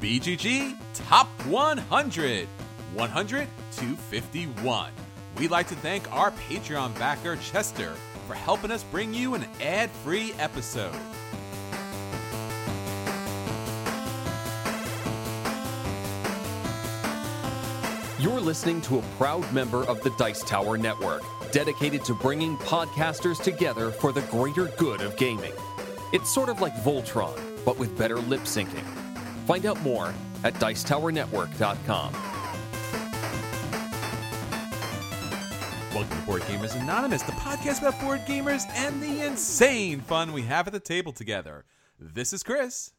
BGG Top 100. 100 to 51. We'd like to thank our Patreon backer, Chester, for helping us bring you an ad free episode. You're listening to a proud member of the Dice Tower Network, dedicated to bringing podcasters together for the greater good of gaming. It's sort of like Voltron, but with better lip syncing. Find out more at Dicetowernetwork.com. Welcome to Board Gamers Anonymous, the podcast about board gamers and the insane fun we have at the table together. This is Chris.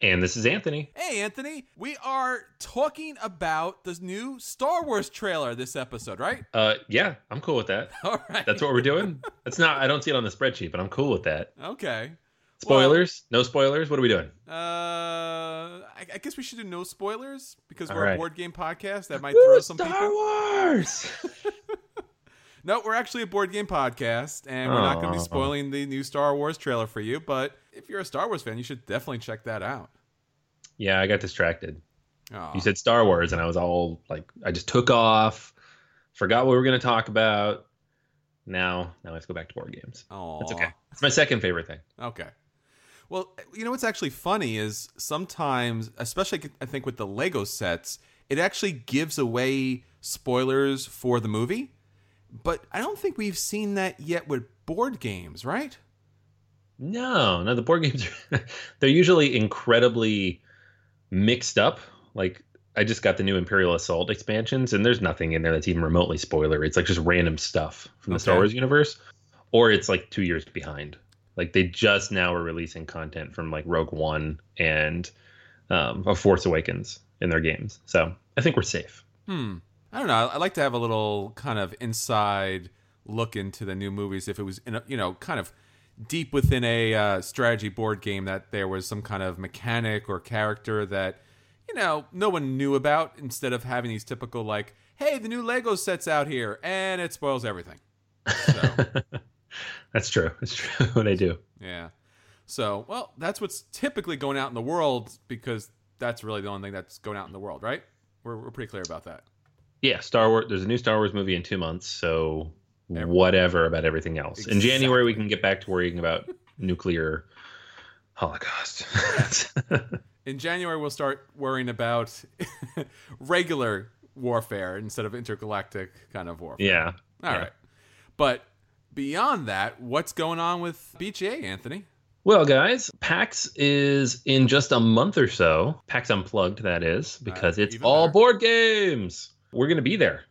And this is Anthony. Hey, Anthony. We are talking about the new Star Wars trailer this episode, right? Uh, yeah, I'm cool with that. All right. That's what we're doing. That's not. I don't see it on the spreadsheet, but I'm cool with that. Okay. Spoilers? no spoilers. What are we doing? Uh, I, I guess we should do no spoilers because we're a board game podcast. That might throw some Star people. Wars. No, we're actually a board game podcast, and we're not going to be spoiling the new Star Wars trailer for you. But if you're a Star Wars fan, you should definitely check that out. yeah, I got distracted. Aw. You said Star Wars, and I was all like, I just took off, forgot what we were going to talk about. Now, now let's go back to board games. Oh, That's okay. It's my second favorite thing. Okay. Well, eh, you know what's actually funny is sometimes, especially I think with the Lego sets, it actually gives away spoilers for the movie. But I don't think we've seen that yet with board games, right? No, no, the board games are they're usually incredibly mixed up. Like I just got the new Imperial Assault expansions, and there's nothing in there that's even remotely spoiler. It's like just random stuff from the Star Wars universe, or it's like two years behind. Like they just now are releasing content from like Rogue One and um, of Force Awakens in their games. So I think we're safe. Hmm. I don't know. I like to have a little kind of inside look into the new movies. If it was, in a, you know, kind of deep within a uh, strategy board game, that there was some kind of mechanic or character that, you know, no one knew about. Instead of having these typical like, "Hey, the new Lego set's out here," and it spoils everything. So That's true. That's true. they do. yeah. So well, that's what's typically going out in the world because that's really the only thing that's going out in the world, right? We're we're pretty clear about that. Yeah, Star Wars. There's a new Star Wars movie in two months, so whatever about everything else. In January, we can get back to worrying about nuclear holocaust. in January we'll start worrying about regular warfare instead of intergalactic kind of warfare. yeah. All right. yeah. But beyond that, what's going on with BGA, Anthony? Well, guys, PAX is in just a month or so. PAX Unplugged, that is, because it's all better. board games. We're going to be there.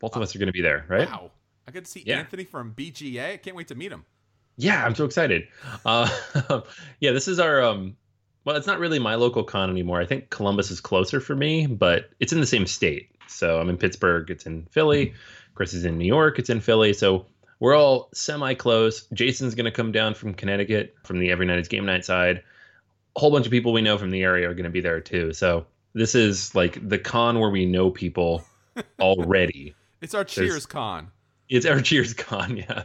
Both of us are going to be there, right? Wow. I get to see Yeah. Anthony from BGA. I can't wait to meet him. Yeah, I'm so excited. Uh, yeah, this is our um, Well, it's not really my local con anymore. I think Columbus is closer for me, but it's in the same state. So I'm in Pittsburgh, it's in Philly. Chris is in New York, it's in Philly. So we're all semi close. Jason's going to come down from Connecticut from the Every Night is Game Night side. A whole bunch of people we know from the area are going to be there too. So this is like the con where we know people already. It's our Cheers con. It's our Cheers con, yeah.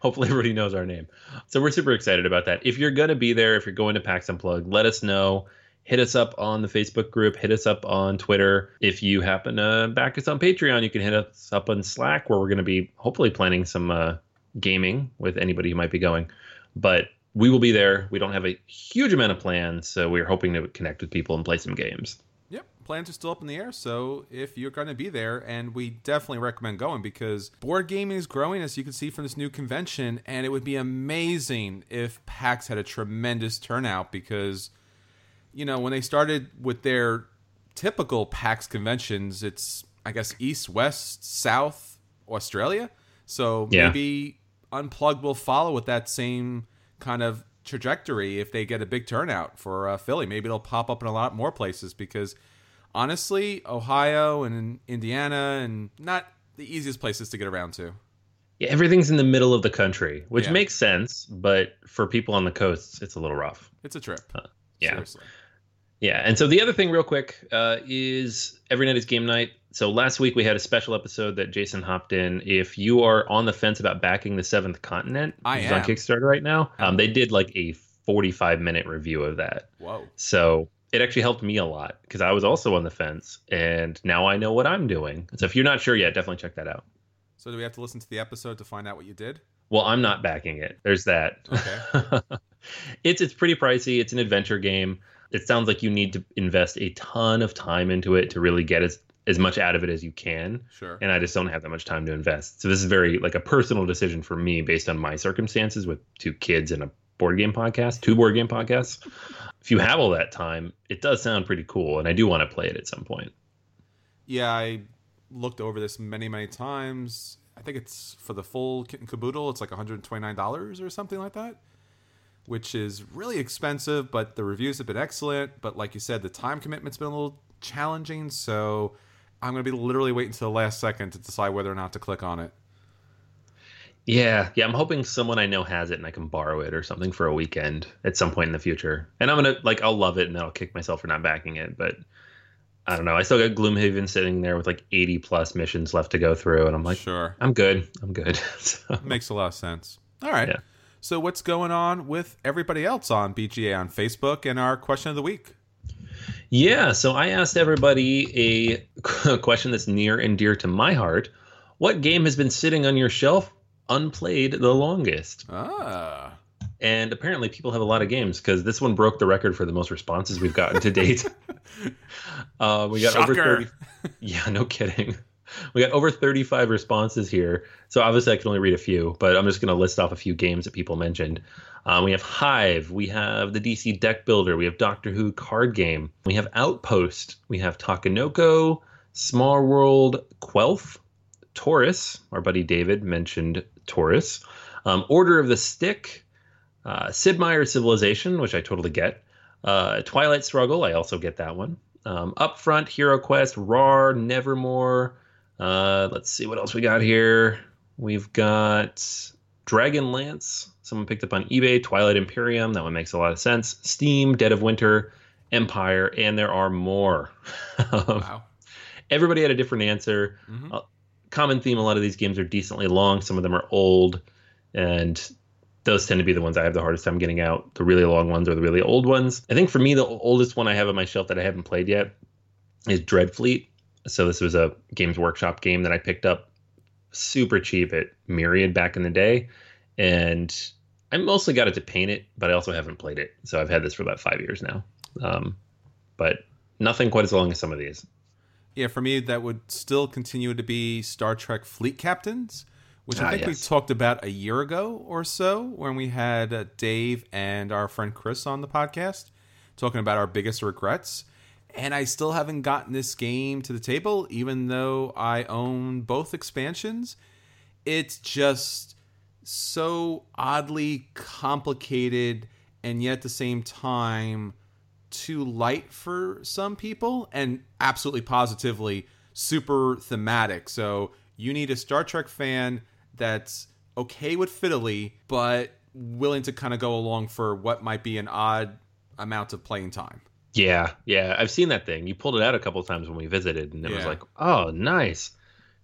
Hopefully everybody knows our name. So we're super excited about that. If you're going to be there, if you're going to PAX Unplugged, let us know. Hit us up on the Facebook group. Hit us up on Twitter. If you happen to back us on Patreon, you can hit us up on Slack, where we're going to be hopefully planning some uh, gaming with anybody who might be going. But we will be there. We don't have a huge amount of plans, so we're hoping to connect with people and play some games. Yep, plans are still up in the air. So if you're going to be there, and we definitely recommend going because board gaming is growing, as you can see from this new convention, and it would be amazing if PAX had a tremendous turnout because, you know, when they started with their typical PAX conventions, it's I guess east, west, south, Australia. So Yeah. maybe Unplugged will follow with that same kind of trajectory if they get a big turnout for uh, Philly. Maybe it'll pop up in a lot more places because honestly, Ohio and Indiana and not the easiest places to get around to. Yeah, everything's in the middle of the country, which Yeah. makes sense, but for people on the coasts, it's a little rough. It's a trip. yeah. Seriously. Yeah, and so the other thing, real quick, uh, is every night is game night. So last week we had a special episode that Jason hopped in. If you are on the fence about backing the Seventh Continent, I which is on. Kickstarter right now, um, they did like a 45 minute review of that. Whoa. So it actually helped me a lot because I was also on the fence, and now I know what I'm doing. So if you're not sure yet, definitely check that out. So do we have to listen to the episode to find out what you did? Well, I'm not backing it. There's that. Okay. it's it's pretty pricey. It's an adventure game. It sounds like you need to invest a ton of time into it to really get as as much out of it as you can. Sure. And I just don't have that much time to invest. So this is very like a personal decision for me based on my circumstances with two kids and a board game podcast, two board game podcasts. If you have all that time, it does sound pretty cool, and I do want to play it at some point. Yeah, I looked over this many, many times. I think it's for the full kit and caboodle. It's like $129 or something like that, which is really expensive. But the reviews have been excellent. But like you said, the time commitment's been a little challenging. So I'm going to be literally waiting until the last second to decide whether or not to click on it. Yeah, yeah. I'm hoping someone I know has it and I can borrow it or something for a weekend at some point in the future. And I'm gonna like I'll love it and then I'll kick myself for not backing it. But I don't know. I still got Gloomhaven sitting there with like 80 plus missions left to go through, and I'm like, sure. I'm good. I'm good. so, Makes a lot of sense. All right. Yeah. So what's going on with everybody else on BGA on Facebook and our question of the week? yeah. So I asked everybody a question that's near and dear to my heart. What game has been sitting on your shelf unplayed the longest? Ah. And apparently, people have a lot of games because this one broke the record for the most responses we've gotten to date. uh, we got over 30. Yeah, no kidding. We got over 35 responses here. So obviously, I can only read a few, but I'm just going to list off a few games that people mentioned. Um, we have Hive. We have the DC Deck Builder. We have Doctor Who Card Game. We have Outpost. We have Takenoko, Small World, Quelf, Taurus. Our buddy David mentioned Taurus. Um, Order of the Stick, uh, Sid Meier's Civilization, which I totally get. Uh, Twilight Struggle, I also get that one. Um, Upfront, Hero Quest, RAR, Nevermore. Uh, let's see what else we got here. We've got Dragon Lance, Someone picked up on eBay. Twilight Imperium. That one makes a lot of sense. Steam, Dead of Winter, Empire, and there are more. Wow. Everybody had a different answer Mhm. Uh, common theme a lot of these games are decently long some of them are old and those tend to be the ones i have the hardest time getting out the really long ones or the really old ones i think for me the oldest one i have on my shelf that i haven't played yet is dreadfleet so this was a games workshop game that i picked up super cheap at myriad back in the day. And i mostly got it to paint it but i also haven't played it. So i've had this for about five years now. Um, but nothing quite as long as some of these. Yeah, for me, that would still continue to be Star Trek Fleet Captains, which I Ah, think we talked about a year ago or so when we had uh, Dave and our friend Chris on the podcast talking about our biggest regrets. And I still haven't gotten this game to the table, even though I own both expansions. It's just so oddly complicated and yet at the same time too light for some people and absolutely positively super thematic. So you need a Star Trek fan that's okay with fiddly, but willing to kind of go along for what might be an odd amount of playing time. Yeah, yeah, I've seen that thing. You pulled it out a couple of times when we visited, and it was like, oh, nice.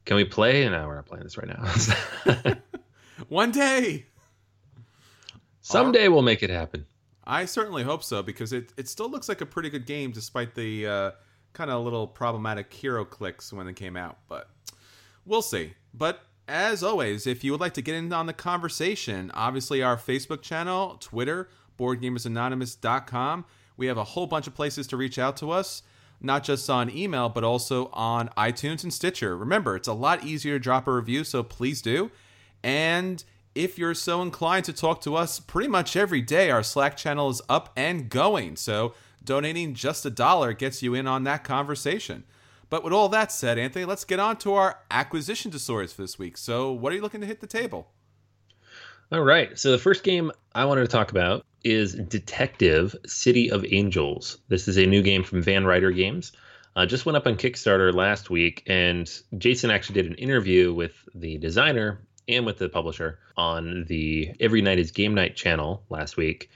Can we play? No, we're not playing this right now. One day, Someday we'll make it happen. I certainly hope so because it, it still looks like a pretty good game despite the uh, kind of little problematic HeroClix when it came out. But we'll see. But as always, if you would like to get in on the conversation, obviously our Facebook channel, Twitter, BoardGamersAnonymous.com. We have a whole bunch of places to reach out to us, not just on email, but also on iTunes and Stitcher. Remember, it's a lot easier to drop a review, so please do. And if you're so inclined to talk to us pretty much every day, our Slack channel is up and going. So donating just a dollar gets you in on that conversation. But with all that said, Anthony, let's get on to our acquisition disorders for this week. So, what are you looking to hit the table? All right. So the first game I wanted to talk about is Detective City of Angels. This is a new game from Van Ryder Games. Uh, just went up on Kickstarter last week, and Jason actually did an interview with the designer and with the publisher on the Every Night is Game Night channel last week.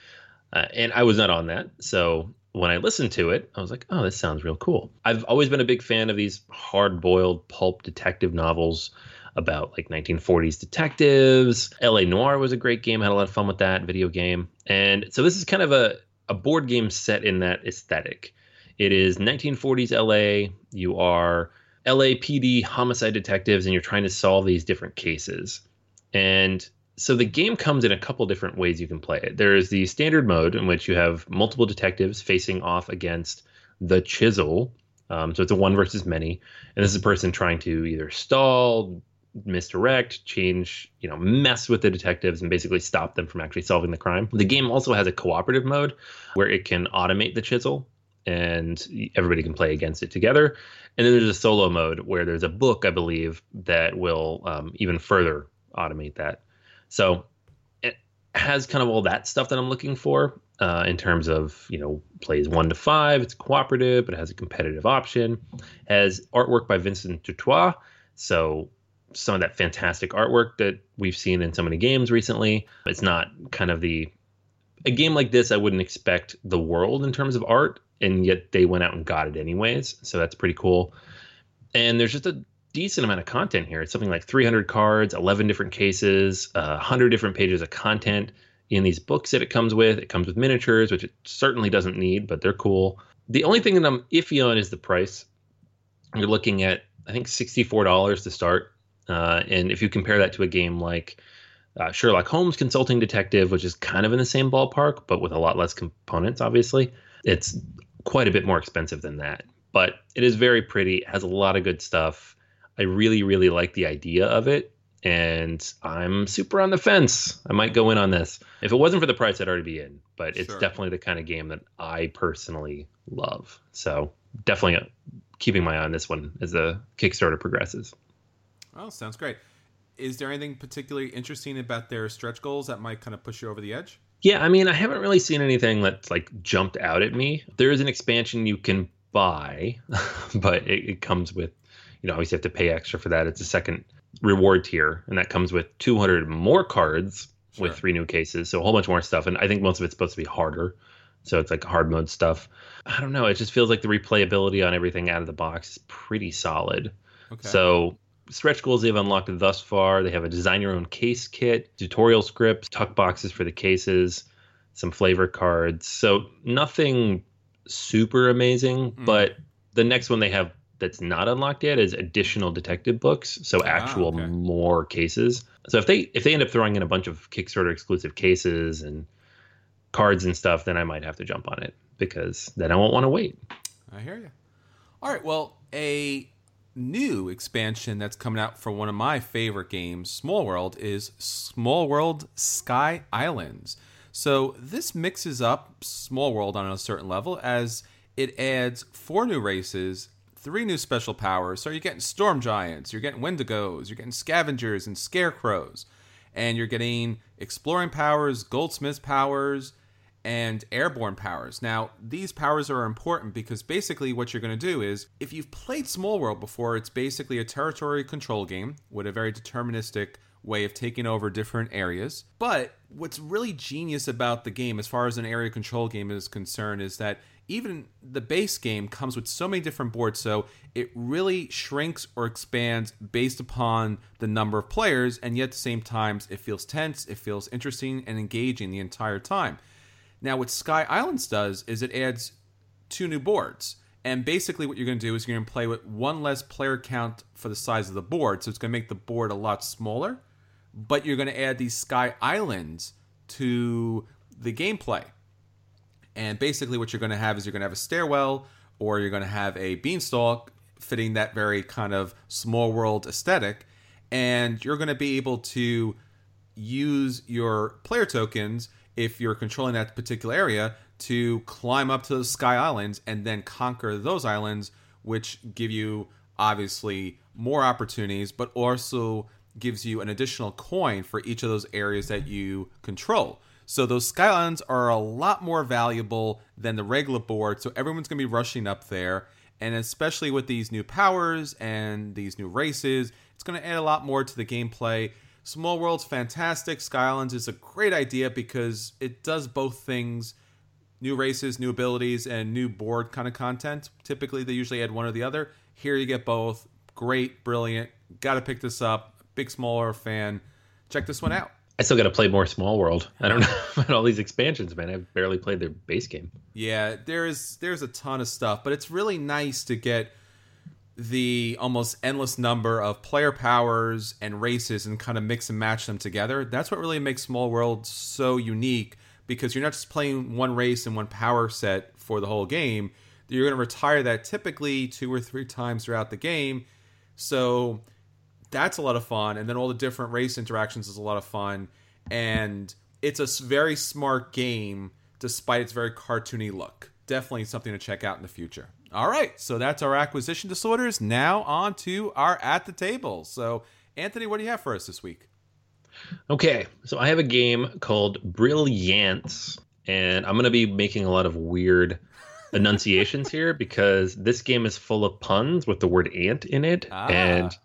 Uh, and I was not on that. So when I listened to it, I was like, oh, this sounds real cool. I've always been a big fan of these hard boiled pulp detective novels about like 1940s detectives. LA Noire was a great game. I had a lot of fun with that video game. And so this is kind of a, a board game set in that aesthetic. It is 1940s LA. You are LAPD homicide detectives and you're trying to solve these different cases. And so the game comes in a couple different ways you can play it. There is the standard mode in which you have multiple detectives facing off against the chisel. Um, so it's a one versus many, and this is a person trying to either stall, misdirect, change, you know, mess with the detectives and basically stop them from actually solving the crime. The game also has a cooperative mode where it can automate the chisel and everybody can play against it together. And then there's a solo mode where there's a book, I believe, that will um, even further automate that. So it has kind of all that stuff that I'm looking for uh, in terms of, you know, plays one to five. It's cooperative, but it has a competitive option. Has artwork by Vincent Dutrait. So some of that fantastic artwork that we've seen in so many games recently. It's not kind of the a game like this I wouldn't expect the world in terms of art, and yet they went out and got it anyways. So that's pretty cool. And there's just a decent amount of content here. It's something like 300 cards, 11 different cases, uh, 100 different pages of content in these books that it comes with. It comes with miniatures, which it certainly doesn't need, but they're cool. The only thing that I'm iffy on is the price. You're looking at, I think, $64 to start. Uh, and if you compare that to a game like uh, Sherlock Holmes Consulting Detective, which is kind of in the same ballpark, but with a lot less components, obviously, it's quite a bit more expensive than that. But it is very pretty, has a lot of good stuff. I really, really like the idea of it. And I'm super on the fence. I might go in on this. If it wasn't for the price, I'd already be in. But it's Sure. definitely the kind of game that I personally love. So definitely keeping my eye on this one as the Kickstarter progresses. Oh, sounds great. Is there anything particularly interesting about their stretch goals that might kind of push you over the edge? Yeah, I mean, I haven't really seen anything that's like jumped out at me. There is an expansion you can buy, but it, it comes with, you know, obviously you have to pay extra for that. It's a second reward tier, and that comes with 200 more cards with three new cases, so a whole bunch more stuff. And I think most of it's supposed to be harder, so it's like hard mode stuff. I don't know. It just feels like the replayability on everything out of the box is pretty solid. Okay. So stretch goals they've unlocked thus far. They have a design your own case kit, tutorial scripts, tuck boxes for the cases, some flavor cards. So nothing super amazing, Hmm. but the next one they have that's not unlocked yet is additional detective books, so Ah, actual okay. more cases. So if they if they end up throwing in a bunch of Kickstarter exclusive cases and cards and stuff, then I might have to jump on it because then I won't want to wait. I hear you. All right. Well, a new expansion that's coming out for one of my favorite games, Small World, is Small World Sky Islands. So this mixes up Small World on a certain level as it adds four new races, three new special powers. So you're getting storm giants, you're getting wendigos, you're getting scavengers and scarecrows, and you're getting exploring powers, goldsmith powers, and airborne powers. Now, these powers are important because basically what you're going to do is if you've played Small World before, it's basically a territory control game with a very deterministic way of taking over different areas. But what's really genius about the game, as far as an area control game is concerned, is that even the base game comes with so many different boards, so it really shrinks or expands based upon the number of players, and yet at the same time, it feels tense, it feels interesting and engaging the entire time. Now, what Sky Islands does is it adds two new boards. And basically, what you're going to do is you're going to play with one less player count for the size of the board. So it's going to make the board a lot smaller but you're going to add these sky islands to the gameplay. And basically, what you're going to have is you're going to have a stairwell or you're going to have a beanstalk fitting that very kind of small world aesthetic. And you're going to be able to use your player tokens if you're controlling that particular area to climb up to the sky islands and then conquer those islands, which give you obviously more opportunities, but also gives you an additional coin for each of those areas that you control. So those sky islands are a lot more valuable than the regular board. So everyone's going to be rushing up there. And especially with these new powers and these new races, it's going to add a lot more to the gameplay. Small World's fantastic. Sky Islands is a great idea because it does both things new races, new abilities, and new board kind of content. Typically, they usually add one or the other. Here you get both. Great, brilliant. Got to pick this up big smaller fan. Check this one out. I still got to play more Small World. I don't know about all these expansions, man. I've barely played their base game. Yeah, there's there's a ton of stuff, but it's really nice to get the almost endless number of player powers and races and kind of mix and match them together. That's what really makes Small World so unique because you're not just playing one race and one power set for the whole game. You're going to retire that typically two or three times throughout the game. So that's a lot of fun and then all the different race interactions is a lot of fun and it's a very smart game despite its very cartoony look definitely something to check out in the future all right so that's our acquisition disorders now on to our at the table so anthony what do you have for us this week okay so i have a game called BrilliAnts and i'm going to be making a lot of weird enunciations here because this game is full of puns with the word ant in it ah. and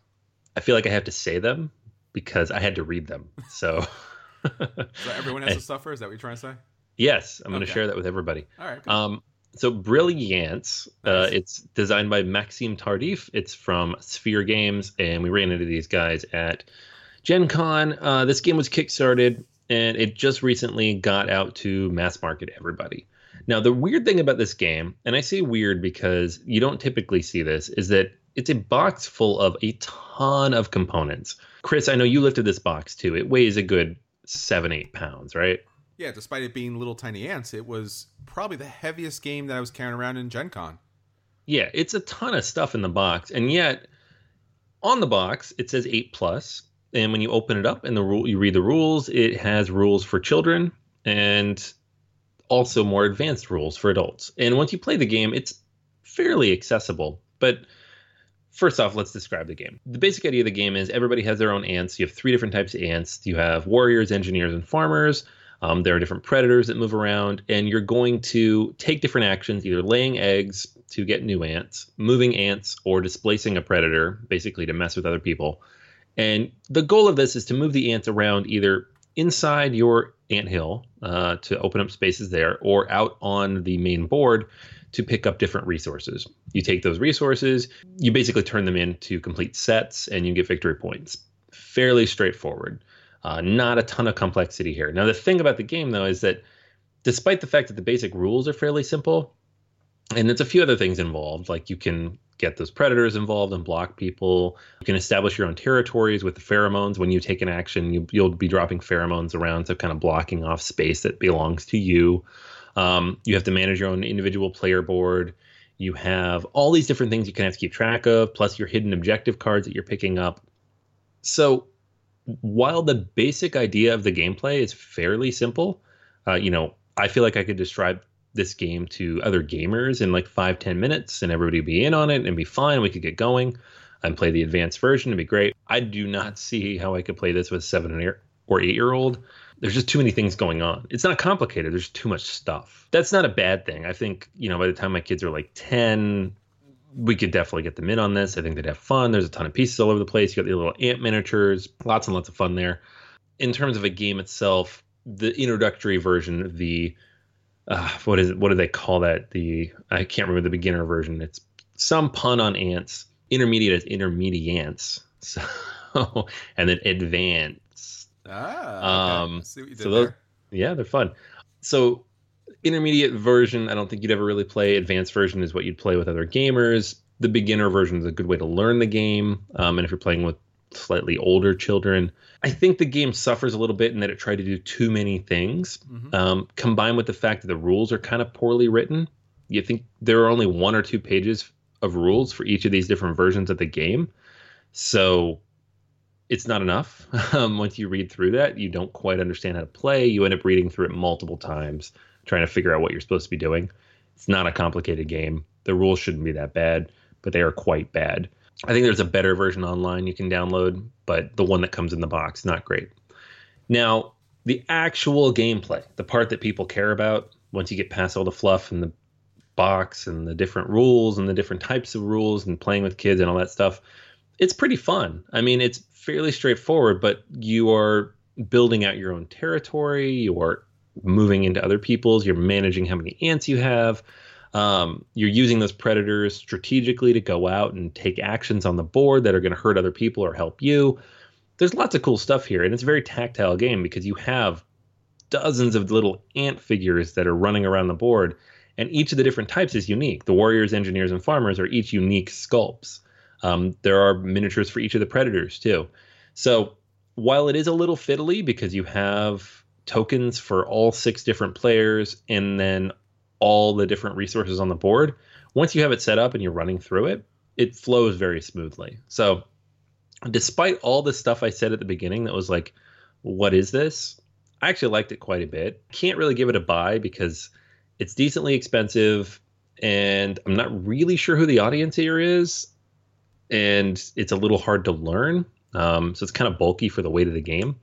I feel like I have to say them because I had to read them. So, so everyone has to suffer. Is that what you're trying to say? Yes, I'm okay. going to share that with everybody. All right. Um, so BrilliAnts, uh, it's designed by Maxime Tardif. It's from Sphere Games, and we ran into these guys at Gen Con. Uh, this game was kickstarted, and it just recently got out to mass market everybody. Now, the weird thing about this game, and I say weird because you don't typically see this, is that it's a box full of a ton of components. Chris, I know you lifted this box too. It weighs a good seven, eight pounds, right? Yeah, despite it being little tiny ants, it was probably the heaviest game that I was carrying around in Gen Con. Yeah, it's a ton of stuff in the box, and yet on the box it says eight plus. And when you open it up and the rule you read the rules, it has rules for children and also more advanced rules for adults. And once you play the game, it's fairly accessible. But first off, let's describe the game. The basic idea of the game is everybody has their own ants. You have three different types of ants. You have warriors, engineers, and farmers. Um, there are different predators that move around, and you're going to take different actions, either laying eggs to get new ants, moving ants, or displacing a predator, basically to mess with other people. And the goal of this is to move the ants around either inside your ant hill uh, to open up spaces there, or out on the main board to pick up different resources. You take those resources, you basically turn them into complete sets, and you get victory points. Fairly straightforward. Uh, not a ton of complexity here. Now, the thing about the game, though, is that despite the fact that the basic rules are fairly simple, and there's a few other things involved, like you can get those predators involved and block people. You can establish your own territories with the pheromones. When you take an action, you, will be dropping pheromones around, so kind of blocking off space that belongs to you. Um, you have to manage your own individual player board. You have all these different things you can have to keep track of, plus your hidden objective cards that you're picking up. So, while the basic idea of the gameplay is fairly simple, uh, you know, I feel like I could describe this game to other gamers in like five, ten minutes, and everybody would be in on it and be fine. We could get going and play the advanced version. It'd be great. I do not see how I could play this with seven or eight year old, there's just too many things going on. It's not complicated. There's too much stuff. That's not a bad thing. I think, you know, by the time my kids are like 10, we could definitely get them in on this. I think they'd have fun. There's a ton of pieces all over the place. You got the little ant miniatures, lots and lots of fun there. In terms of a game itself, the introductory version, the uh, what is it? What do they call that? The I can't remember the beginner version. It's some pun on ants. Intermediate is intermediants. So and then advanced. Ah, okay. Um, see what you did so those, there. yeah, they're fun. So intermediate version, I don't think you'd ever really play. Advanced version is what you'd play with other gamers. The beginner version is a good way to learn the game. Um, and if you're playing with slightly older children, I think the game suffers a little bit in that it tried to do too many things, Mhm. um, combined with the fact that the rules are kind of poorly written. You think there are only one or two pages of rules for each of these different versions of the game. So it's not enough. Um, once you read through that, you don't quite understand how to play. You end up reading through it multiple times, trying to figure out what you're supposed to be doing. It's not a complicated game. The rules shouldn't be that bad, but they are quite bad. I think there's a better version online you can download, but the one that comes in the box, not great. Now, the actual gameplay, the part that people care about, once you get past all the fluff and the box and the different rules and the different types of rules and playing with kids and all that stuff, it's pretty fun. I mean, it's fairly straightforward, but you are building out your own territory. You are moving into other people's. You're managing how many ants you have. Um, you're using those predators strategically to go out and take actions on the board that are going to hurt other people or help you. There's lots of cool stuff here, and it's a very tactile game because you have dozens of little ant figures that are running around the board, and each of the different types is unique. The warriors, engineers, and farmers are each unique sculpts. Um, there are miniatures for each of the predators too. So while it is a little fiddly because you have tokens for all six different players and then all the different resources on the board, once you have it set up and you're running through it, it flows very smoothly. So despite all the stuff I said at the beginning that was like, what is this? I actually liked it quite a bit. Can't really give it a buy because it's decently expensive and I'm not really sure who the audience here is and it's a little hard to learn. Um, so it's kind of bulky for the weight of the game.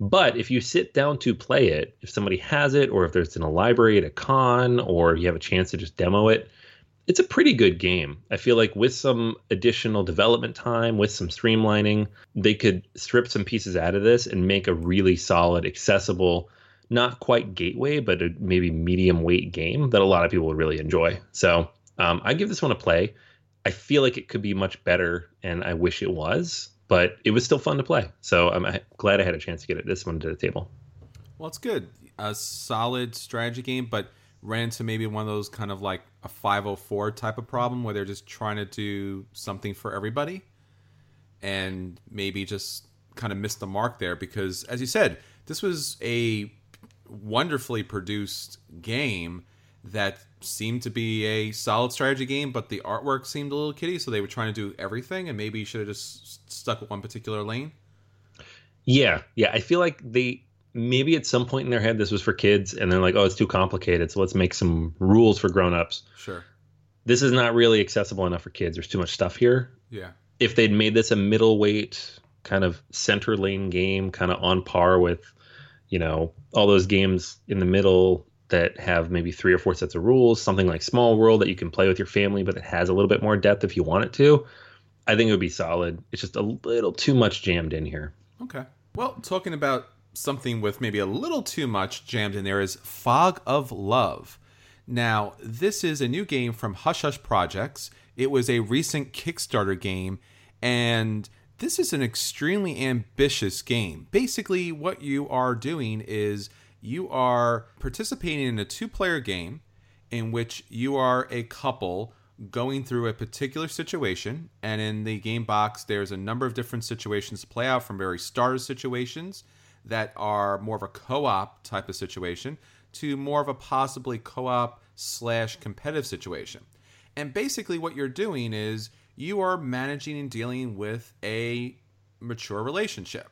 But if you sit down to play it, if somebody has it, or if there's in a library at a con, or you have a chance to just demo it, it's a pretty good game. I feel like with some additional development time, with some streamlining, they could strip some pieces out of this and make a really solid, accessible, not quite gateway, but a maybe medium weight game that a lot of people would really enjoy. So um, I give this one a play. I feel like it could be much better, and I wish it was, but it was still fun to play. So I'm glad I had a chance to get it, this one to the table. Well, it's good. A solid strategy game, but ran into maybe one of those kind of like a 504 type of problem where they're just trying to do something for everybody and maybe just kind of missed the mark there because, as you said, this was a wonderfully produced game that seemed to be a solid strategy game, but the artwork seemed a little kiddie, so they were trying to do everything, and maybe you should have just stuck with one particular lane. Yeah, yeah. I feel like they maybe at some point in their head this was for kids, and they're like, oh, it's too complicated, so let's make some rules for grown-ups. Sure. This is not really accessible enough for kids. There's too much stuff here. Yeah. If they'd made this a middleweight kind of center lane game, kind of on par with, you know, all those games in the middle that have maybe three or four sets of rules, something like Small World that you can play with your family, but it has a little bit more depth if you want it to. I think it would be solid. It's just a little too much jammed in here. Okay. Well, talking about something with maybe a little too much jammed in there is Fog of Love. Now, this is a new game from Hush Hush Projects. It was a recent Kickstarter game, and this is an extremely ambitious game. Basically, what you are doing is you are participating in a two player game in which you are a couple going through a particular situation. And in the game box, there's a number of different situations to play out from very starter situations that are more of a co op type of situation to more of a possibly co op slash competitive situation. And basically, what you're doing is you are managing and dealing with a mature relationship.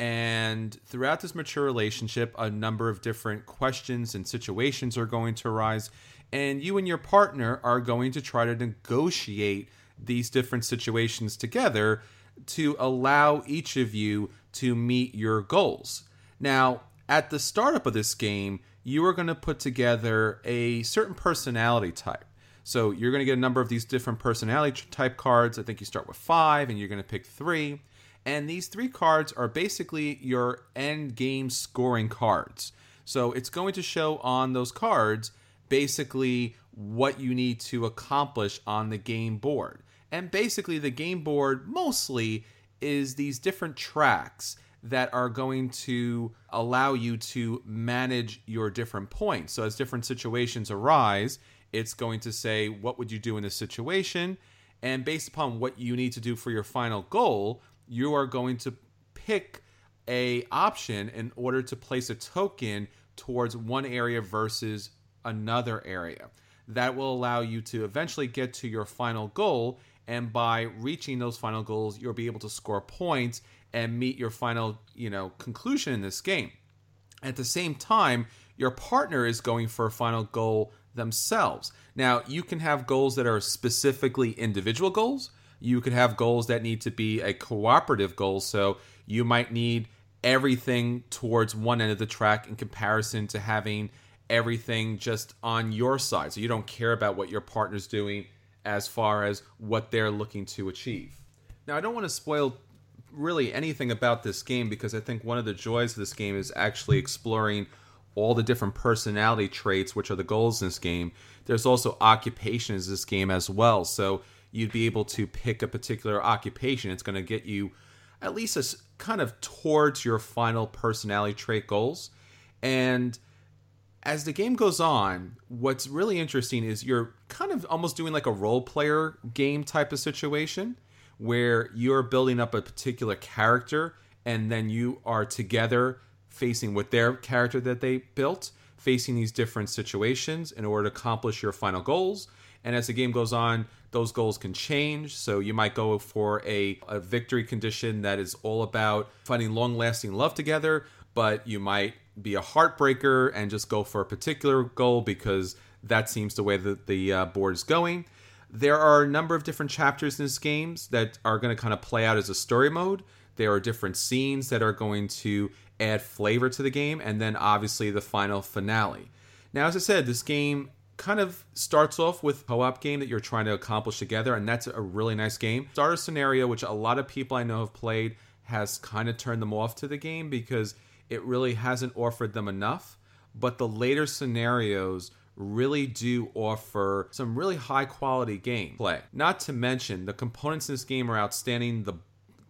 And throughout this mature relationship, a number of different questions and situations are going to arise. And you and your partner are going to try to negotiate these different situations together to allow each of you to meet your goals. Now, at the startup of this game, you are going to put together a certain personality type. So you're going to get a number of these different personality type cards. I think you start with five, and you're going to pick three. And these three cards are basically your end game scoring cards. So it's going to show on those cards basically what you need to accomplish on the game board. And basically, the game board mostly is these different tracks that are going to allow you to manage your different points. So, as different situations arise, it's going to say, What would you do in this situation? And based upon what you need to do for your final goal, you are going to pick a option in order to place a token towards one area versus another area. That will allow you to eventually get to your final goal and by reaching those final goals you'll be able to score points and meet your final you know conclusion in this game at the same time your partner is going for a final goal themselves now you can have goals that are specifically individual goals you could have goals that need to be a cooperative goal so you might need everything towards one end of the track in comparison to having everything just on your side so you don't care about what your partner's doing as far as what they're looking to achieve. Now, I don't want to spoil really anything about this game because I think one of the joys of this game is actually exploring all the different personality traits, which are the goals in this game. There's also occupations in this game as well. So you'd be able to pick a particular occupation. It's going to get you at least a, kind of towards your final personality trait goals. And as the game goes on, what's really interesting is you're kind of almost doing like a role player game type of situation where you're building up a particular character and then you are together facing with their character that they built, facing these different situations in order to accomplish your final goals. And as the game goes on, those goals can change. So you might go for a, a victory condition that is all about finding long lasting love together, but you might be a heartbreaker and just go for a particular goal because that seems the way that the uh, board is going. There are a number of different chapters in this game that are going to kind of play out as a story mode. There are different scenes that are going to add flavor to the game, and then obviously the final finale. Now, as I said, this game kind of starts off with co-op game that you're trying to accomplish together, and that's a really nice game. Starter scenario, which a lot of people I know have played, has kind of turned them off to the game because it really hasn't offered them enough. But the later scenarios really do offer some really high quality gameplay. Not to mention the components in this game are outstanding. The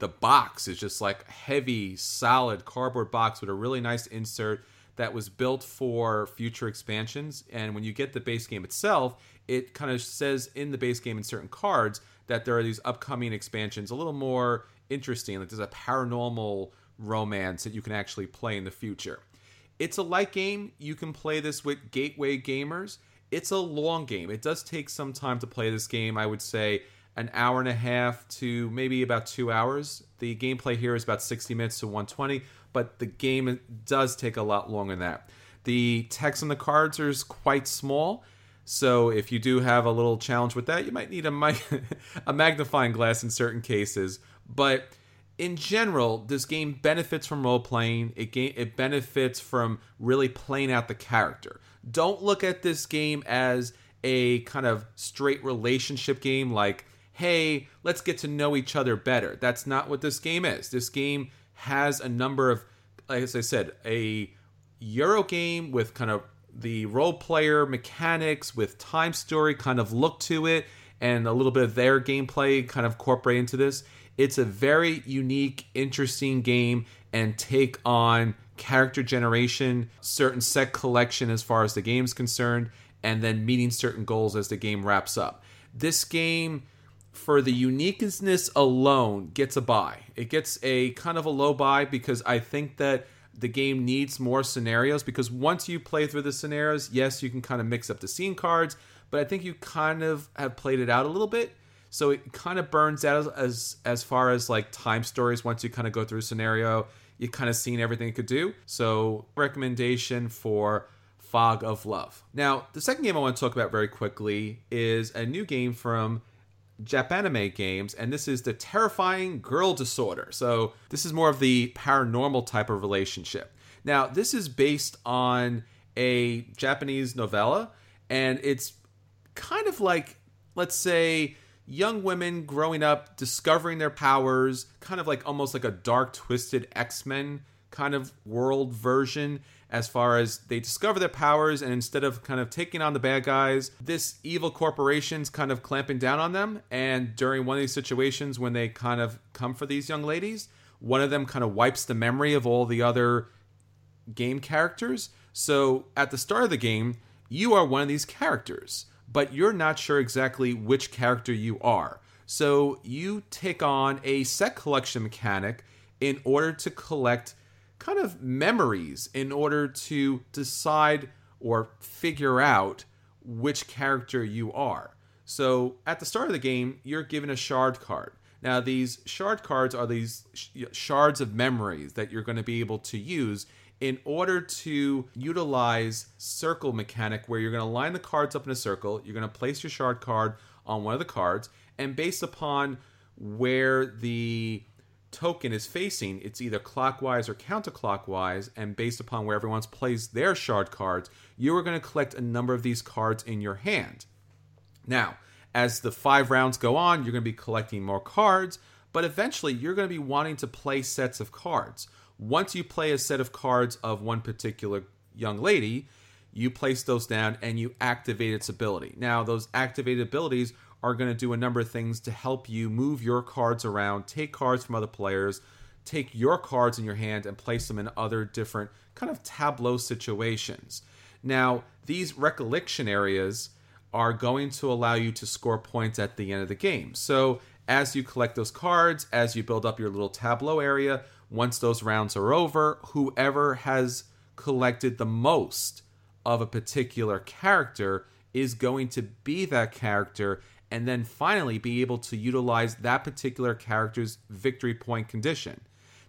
the box is just like a heavy, solid cardboard box with a really nice insert that was built for future expansions. And when you get the base game itself, it kind of says in the base game in certain cards that there are these upcoming expansions a little more interesting. Like there's a paranormal romance that you can actually play in the future. It's a light game. You can play this with gateway gamers. It's a long game. It does take some time to play this game. I would say an hour and a half to maybe about two hours. The gameplay here is about 60 minutes to 120, but the game does take a lot longer than that. The text on the cards is quite small. So if you do have a little challenge with that, you might need a, mic- a magnifying glass in certain cases. But in general, this game benefits from role playing. It ga- it benefits from really playing out the character. Don't look at this game as a kind of straight relationship game like, hey, let's get to know each other better. That's not what this game is. This game has a number of, as I said, a Euro game with kind of the role player mechanics with time story kind of look to it and a little bit of their gameplay kind of incorporate into this it's a very unique, interesting game and take on character generation, certain set collection as far as the game's concerned, and then meeting certain goals as the game wraps up. This game, for the uniqueness alone, gets a buy. It gets a kind of a low buy because I think that the game needs more scenarios because once you play through the scenarios, yes, you can kind of mix up the scene cards, but I think you kind of have played it out a little bit so it kind of burns out as, as as far as like T.I.M.E Stories. Once you kind of go through a scenario, you kind of seen everything it could do. So recommendation for Fog of Love. Now, the second game I want to talk about very quickly is a new game from Japanime games, and this is the terrifying girl disorder. So this is more of the paranormal type of relationship. Now, this is based on a Japanese novella, and it's kind of like, let's say, young women growing up, discovering their powers, kind of like almost like a dark, twisted X Men kind of world version as far as they discover their powers and instead of kind of taking on the bad guys this evil corporation's kind of clamping down on them. And during one of these situations when they kind of come for these young ladies one of them kind of wipes the memory of all the other game characters. So at the start of the game you are one of these characters but you're not sure exactly which character you are. So you take on a set collection mechanic in order to collect kind of memories in order to decide or figure out which character you are. So at the start of the game, you're given a shard card. Now, these shard cards are these shards of memories that you're going to be able to use in order to utilize circle mechanic where you're going to line the cards up in a circle, you're going to place your shard card on one of the cards, and based upon where the token is facing, it's either clockwise or counterclockwise, and based upon where everyone's placed their shard cards, you are going to collect a number of these cards in your hand. Now, as the five rounds go on, you're going to be collecting more cards, but eventually you're going to be wanting to play sets of cards. Once you play a set of cards of one particular young lady, you place those down and you activate its ability. Now, those activated abilities are going to do a number of things to help you move your cards around, take cards from other players, take your cards in your hand and place them in other different kind of tableau situations. Now, these recollection areas are going to allow you to score points at the end of the game. So, as you collect those cards, as you build up your little tableau area, once those rounds are over, whoever has collected the most of a particular character is going to be that character and then finally be able to utilize that particular character's victory point condition.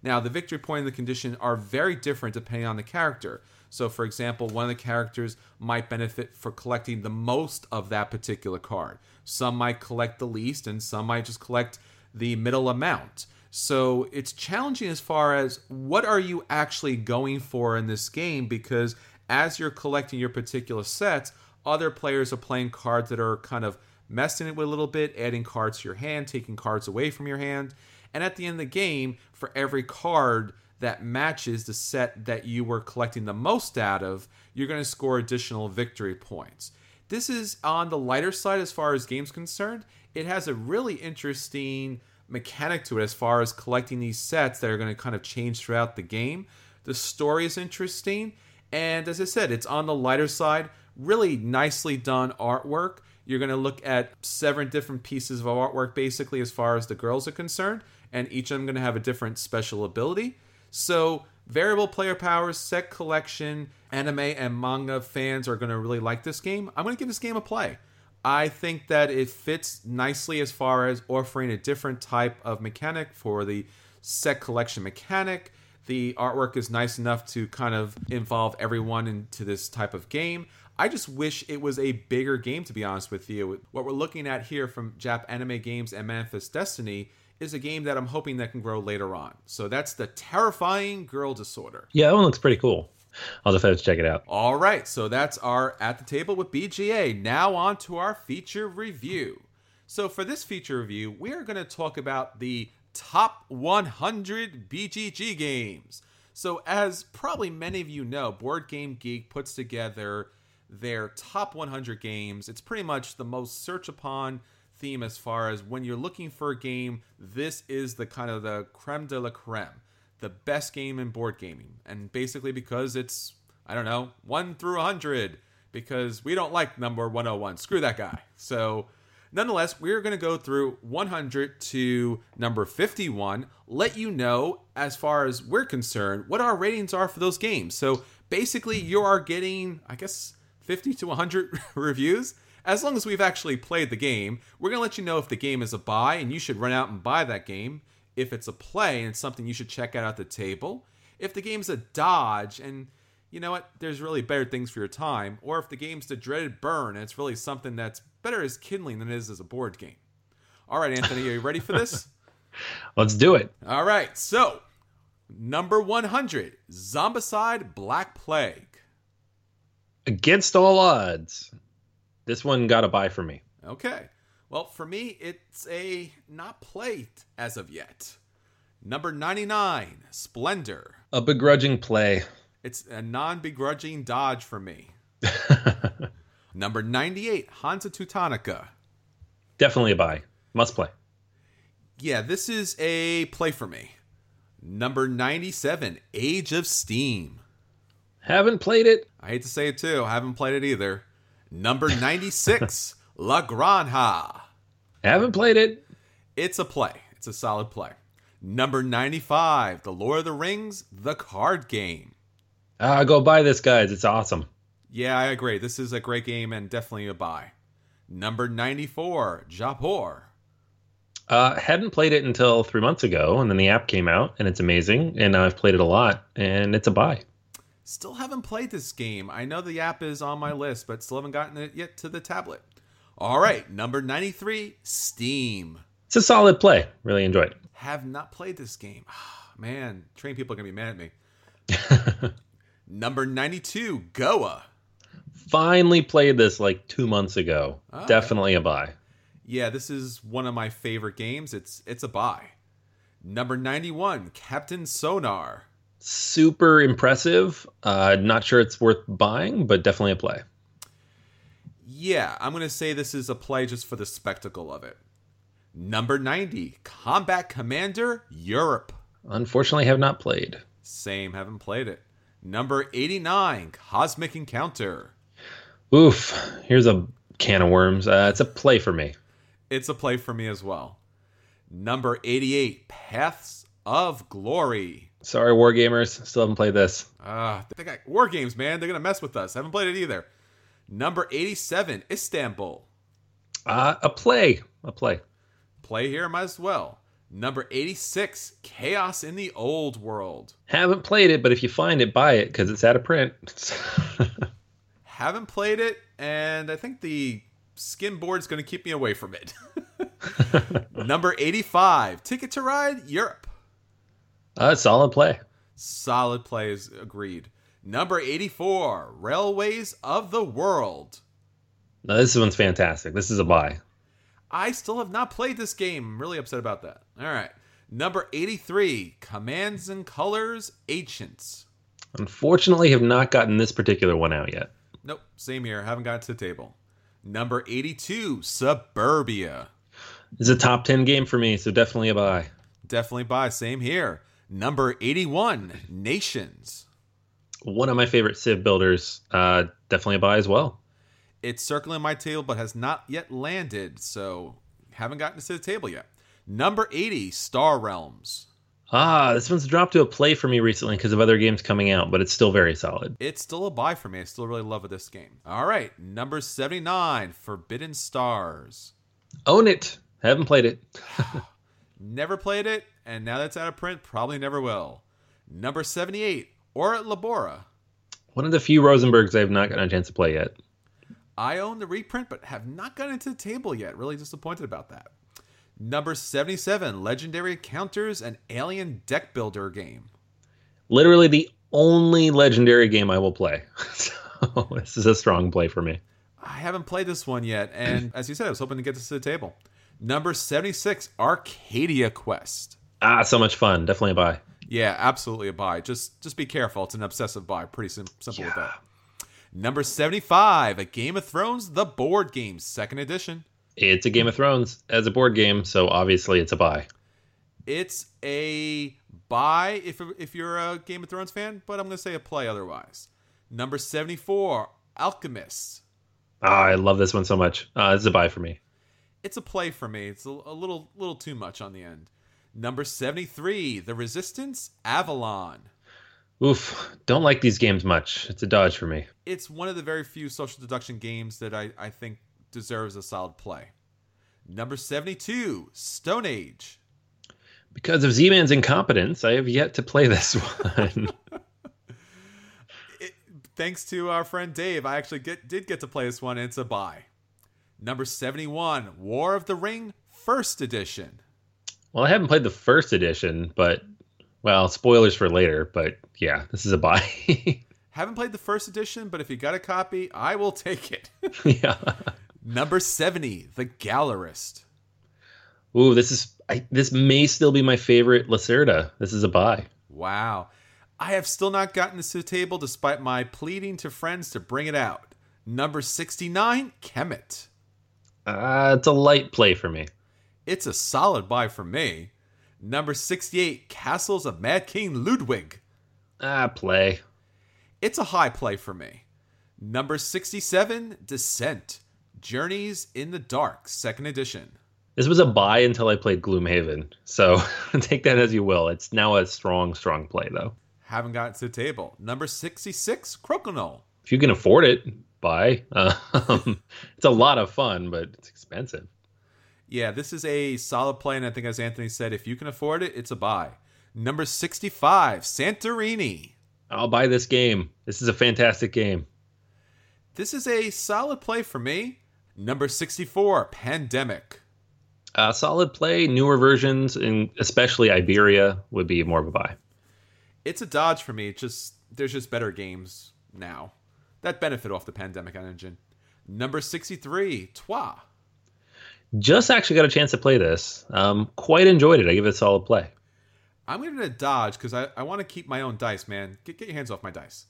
Now, the victory point and the condition are very different depending on the character. So, for example, one of the characters might benefit for collecting the most of that particular card. Some might collect the least, and some might just collect the middle amount. So, it's challenging as far as what are you actually going for in this game because as you're collecting your particular sets, other players are playing cards that are kind of messing it with a little bit, adding cards to your hand, taking cards away from your hand. And at the end of the game, for every card that matches the set that you were collecting the most out of, you're going to score additional victory points. This is on the lighter side as far as games concerned. It has a really interesting mechanic to it as far as collecting these sets that are going to kind of change throughout the game. The story is interesting, and as I said, it's on the lighter side. Really nicely done artwork. You're going to look at seven different pieces of artwork, basically, as far as the girls are concerned, and each of them going to have a different special ability. So, variable player powers, set collection, anime and manga fans are going to really like this game. I'm going to give this game a play. I think that it fits nicely as far as offering a different type of mechanic for the set collection mechanic. The artwork is nice enough to kind of involve everyone into this type of game. I just wish it was a bigger game, to be honest with you. What we're looking at here from Japanime Games and Manifest Destiny is a game that I'm hoping that can grow later on. So that's the terrifying girl disorder. Yeah, that one looks pretty cool. I'll just have to check it out. All right, so that's our at the table with BGA. Now on to our feature review. So for this feature review, we are going to talk about the top 100 BGG games. So as probably many of you know, Board Game Geek puts together their top 100 games. It's pretty much the most search upon theme as far as when you're looking for a game, this is the kind of the creme de la creme, the best game in board gaming. And basically because it's, I don't know, 1 through 100, because we don't like number 101. Screw that guy. So, nonetheless, we're going to go through 100 to number 51, let you know, as far as we're concerned, what our ratings are for those games. So, basically, you are getting, I guess, 50 to 100 reviews. As long as we've actually played the game, we're going to let you know if the game is a buy and you should run out and buy that game. If it's a play and it's something you should check out at the table. If the game's a dodge and you know what, there's really better things for your time. Or if the game's the dreaded burn and it's really something that's better as kindling than it is as a board game. All right, Anthony, are you ready for this? Let's do it. All right, so number 100, Zombicide Black Plague. Against all odds, this one got a buy for me. Okay. Well, for me, it's a not played as of yet. Number 99, Splendor. A begrudging play. It's a non begrudging dodge for me. Number 98, Hansa Teutonica. Definitely a buy. Must play. Yeah, this is a play for me. Number 97, Age of Steam. Haven't played it. I hate to say it too, haven't played it either. Number 96, La Granja. Haven't played it. It's a play. It's a solid play. Number 95, The Lord of the Rings, the card game. Ah, go buy this, guys. It's awesome. Yeah, I agree. This is a great game and definitely a buy. Number 94, Jaipur. Uh, hadn't played it until three months ago, and then the app came out, and it's amazing. And I've played it a lot, and it's a buy. Still haven't played this game. I know the app is on my list, but still haven't gotten it yet to the tablet. All right, number 93, Steam. It's a solid play. Really enjoyed it. Have not played this game. Man, train people are going to be mad at me. number 92, Goa. Finally played this like two months ago. Ah. Definitely a buy. Yeah, this is one of my favorite games. It's it's a buy. Number 91, Captain Sonar. Super impressive. Uh, not sure it's worth buying, but definitely a play. Yeah, I'm going to say this is a play just for the spectacle of it. Number 90, Combat Commander Europe. Unfortunately, have not played. Same, haven't played it. Number 89, Cosmic Encounter. Oof. Here's a can of worms. Uh, it's a play for me. It's a play for me as well. Number 88, Paths of Glory. Sorry, Wargamers. Still haven't played this. Ah, they got war games, man. They're gonna mess with us. I Haven't played it either. Number 87, Istanbul. Uh, a play. A play. Play here, might as well. Number 86, Chaos in the Old World. Haven't played it, but if you find it, buy it because it's out of print. Haven't played it, and I think the skin board's going to keep me away from it. Number 85, Ticket to Ride Europe. Uh, solid play. Solid plays, agreed. Number 84, Railways of the World. No, this one's fantastic. This is a buy. I still have not played this game. I'm really upset about that. All right. Number 83, Commands and Colors Ancients. Unfortunately, have not gotten this particular one out yet. Nope, same here. Haven't gotten to the table. Number 82, Suburbia. This is a top 10 game for me, so definitely a buy. Definitely buy. Same here. Number 81, Nations. One of my favorite Civ builders. Uh, definitely a buy as well. It's circling my table but has not yet landed, so haven't gotten to the table yet. Number 80, Star Realms. Ah, this one's dropped to a play for me recently because of other games coming out, but it's still very solid. It's still a buy for me. I still really love this game. All right, number 79, Forbidden Stars. Own it. Haven't played it. Never played it, and now that's out of print, probably never will. Number 78, Ora Labora. One of the few Rosenbergs I have not gotten a chance to play yet. I own the reprint, but have not gotten to the table yet. Really disappointed about that. Number 77, Legendary Encounters, an alien deck builder game. Literally the only legendary game I will play. so this is a strong play for me. I haven't played this one yet, and as you said, I was hoping to get this to the table. Number 76, Arcadia Quest. Ah, so much fun. Definitely a buy. Yeah, absolutely a buy. Just just be careful. It's an obsessive buy. Pretty sim- simple with that. Number 75, A Game of Thrones, the board game, second edition. It's a Game of Thrones as a board game, so obviously it's a buy. It's a buy if if you're a Game of Thrones fan, but I'm going to say a play otherwise. Number 74, Alchemist. Ah, I love this one so much. Uh, this is a buy for me. It's a play for me. It's a, a little little too much on the end. Number 73, The Resistance, Avalon. Oof, don't like these games much. It's a dodge for me. It's one of the very few social deduction games that I, I think deserves a solid play. Number 72, Stone Age. Because of Z-Man's incompetence, I have yet to play this one. It, thanks to our friend Dave, I actually get, did get to play this one, and it's a buy. Number 71, War of the Ring, first edition. Well, I haven't played the first edition, but well, spoilers for later. But yeah, this is a buy. Haven't played the first edition, but if you got a copy, I will take it. yeah. Number 70, The Gallerist. Ooh, this is I, this may still be my favorite Lacerda. This is a buy. Wow. I have still not gotten this to the table despite my pleading to friends to bring it out. Number 69, Kemet. Uh, it's a light play for me. It's a solid buy for me. Number 68, Castles of Mad King Ludwig. Ah, play. It's a high play for me. Number 67, Descent. Journeys in the Dark, second edition. This was a buy until I played Gloomhaven. So take that as you will. It's now a strong, strong play, though. Haven't gotten to the table. Number 66, Crokinole. If you can afford it, buy. Um, it's a lot of fun, but it's expensive. Yeah, this is a solid play, and I think as Anthony said, if you can afford it, it's a buy. Number 65, Santorini. I'll buy this game. This is a fantastic game. This is a solid play for me. Number 64, Pandemic. Uh, solid play, newer versions, and especially Iberia would be more of a buy. It's a dodge for me. It's just there's just better games now that benefit off the Pandemic engine. Number 63, Troyes. Just actually got a chance to play this. Um, quite enjoyed it. I give it a solid play. I'm going to dodge because I, I want to keep my own dice, man. Get, get your hands off my dice.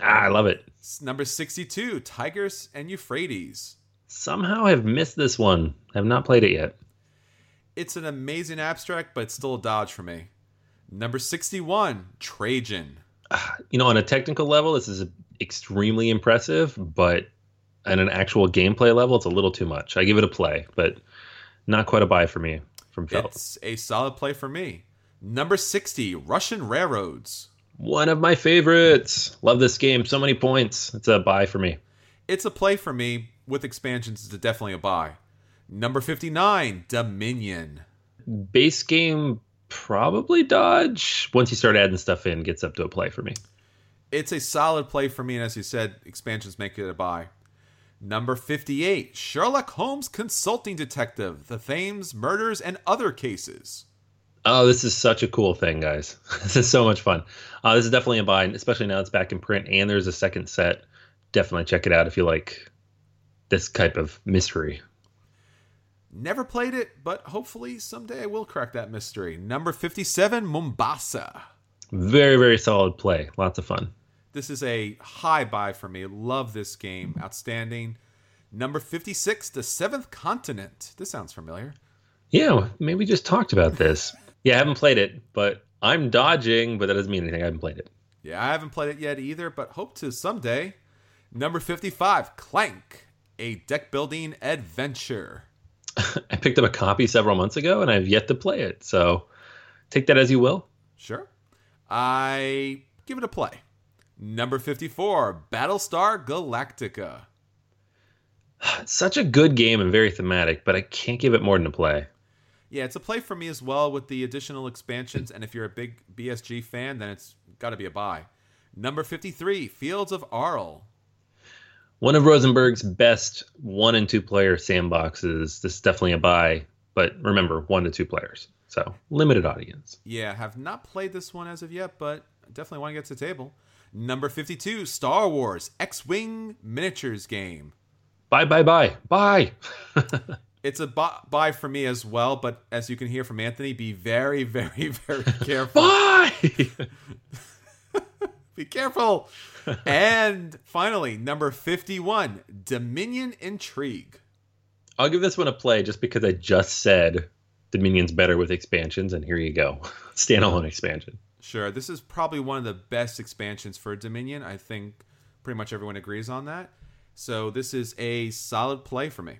Ah, I love it. Number 62, Tigris and Euphrates. Somehow I've missed this one. I have not played it yet. It's an amazing abstract, but it's still a dodge for me. Number 61, Trajan. You know, on a technical level, this is extremely impressive, but at an actual gameplay level, it's a little too much. I give it a play, but not quite a buy for me from Feld. It's a solid play for me. Number 60, Russian Railroads. One of my favorites. Love this game. So many points. It's a buy for me. It's a play for me. With expansions, it's definitely a buy. Number 59, Dominion. Base game, probably dodge. Once you start adding stuff in, gets up to a play for me. It's a solid play for me, and as you said, expansions make it a buy. Number 58, Sherlock Holmes Consulting Detective, The Thames Murders and Other Cases. Oh, this is such a cool thing, guys. this is so much fun. Uh, this is definitely a buy, especially now it's back in print and there's a second set. Definitely check it out if you like this type of mystery. Never played it, but hopefully someday I will crack that mystery. Number 57, Mombasa. Very, very solid play. Lots of fun. This is a high buy for me. Love this game. Outstanding. Number 56, The Seventh Continent. This sounds familiar. Yeah, maybe we just talked about this. Yeah, I haven't played it, but I'm dodging, but that doesn't mean anything. I haven't played it. Yeah, I haven't played it yet either, but hope to someday. Number 55, Clank, a deck building adventure. I picked up a copy several months ago and I've yet to play it. So take that as you will. Sure. I give it a play. Number 54, Battlestar Galactica. Such a good game and very thematic, but I can't give it more than a play. Yeah, it's a play for me as well with the additional expansions. And if you're a big BSG fan, then it's got to be a buy. Number 53, Fields of Arle. One of Rosenberg's best one and two player sandboxes. This is definitely a buy, but remember, one to two players. So limited audience. Yeah, have not played this one as of yet, but definitely want to get to the table. Number 52, Star Wars X Wing Miniatures game. Bye, bye, bye. Bye. it's a bu- buy for me as well, but as you can hear from Anthony, be very, very, very careful. bye. be careful. and finally, number 51, Dominion Intrigue. I'll give this one a play just because I just said Dominion's better with expansions, and here you go. Standalone expansion. Sure. This is probably one of the best expansions for Dominion. I think pretty much everyone agrees on that. So this is a solid play for me.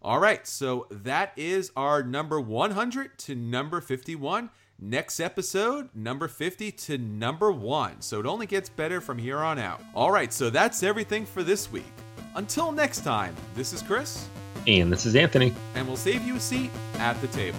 All right, so that is our number 100 to number 51. Next episode, number 50 to number 1. So it only gets better from here on out. All right, so that's everything for this week. Until next time, this is Chris. And this is Anthony. And we'll save you a seat at the table.